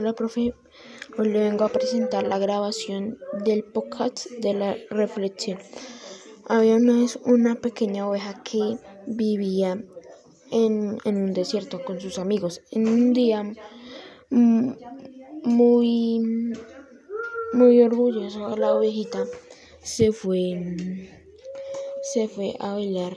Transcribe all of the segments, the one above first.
Hola, profe. Hoy le vengo a presentar la grabación del podcast de la reflexión. Había una vez una pequeña oveja que vivía en, en un desierto con sus amigos. En un día mm, muy, muy la ovejita se fue, se fue a bailar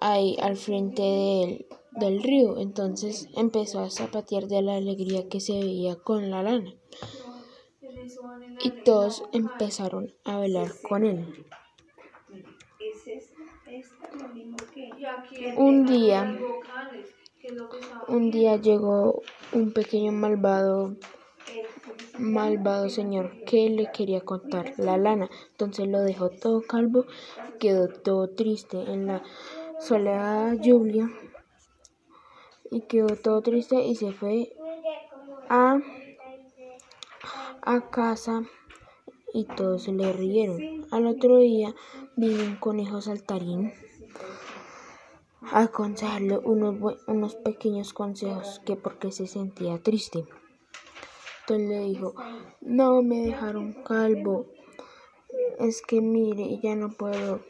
ahí al frente del, del río. Entonces empezó a zapatear de la alegría que se veía con la lana. Y todos empezaron a bailar con él. Un día, un día llegó un pequeño malvado, malvado señor que le quería contar la lana. Entonces lo dejó todo calvo, quedó todo triste en la soledad lluvia y quedó todo triste y se fue a, a casa y todos se le rieron. Al otro día vino un conejo saltarín a aconsejarle unos, unos pequeños consejos que porque se sentía triste. Entonces le dijo, no me dejaron calvo, es que mire, ya no puedo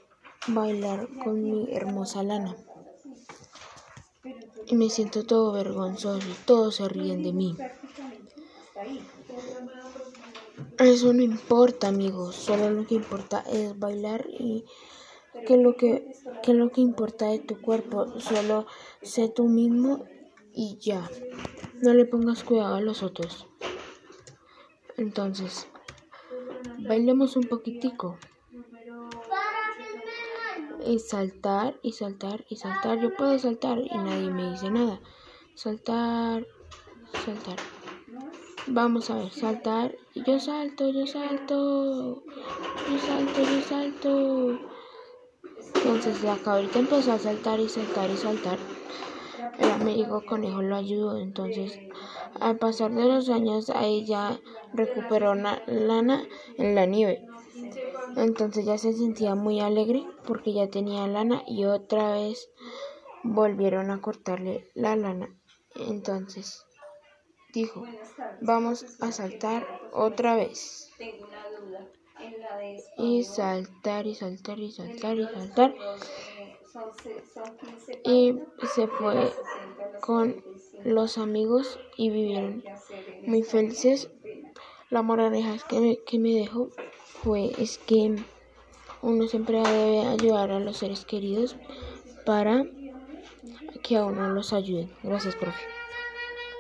bailar con mi hermosa lana y me siento todo vergonzoso y todos se ríen de mí. Eso no importa, amigos, solo lo que importa es bailar y que lo que, que lo que importa de tu cuerpo, solo sé tú mismo y ya. No le pongas cuidado a los otros. Entonces, bailemos un poquitico y saltar y saltar y saltar. Yo puedo saltar y nadie me dice nada. Saltar, saltar. Vamos a ver, saltar. Yo salto, yo salto. Yo salto, yo salto. Entonces la cabrita empezó a saltar y saltar y saltar. El amigo conejo lo ayudó. Entonces, al pasar de los años, ahí ya recuperó una lana en la nieve. Entonces ya se sentía muy alegre porque ya tenía lana y otra vez volvieron a cortarle la lana. Entonces dijo, vamos a saltar otra vez. Y saltar y saltar y saltar y saltar. Y se fue con los amigos y vivieron muy felices. La moraleja que me, que me dejó fue es que uno siempre debe ayudar a los seres queridos para que a uno los ayuden. Gracias, profe.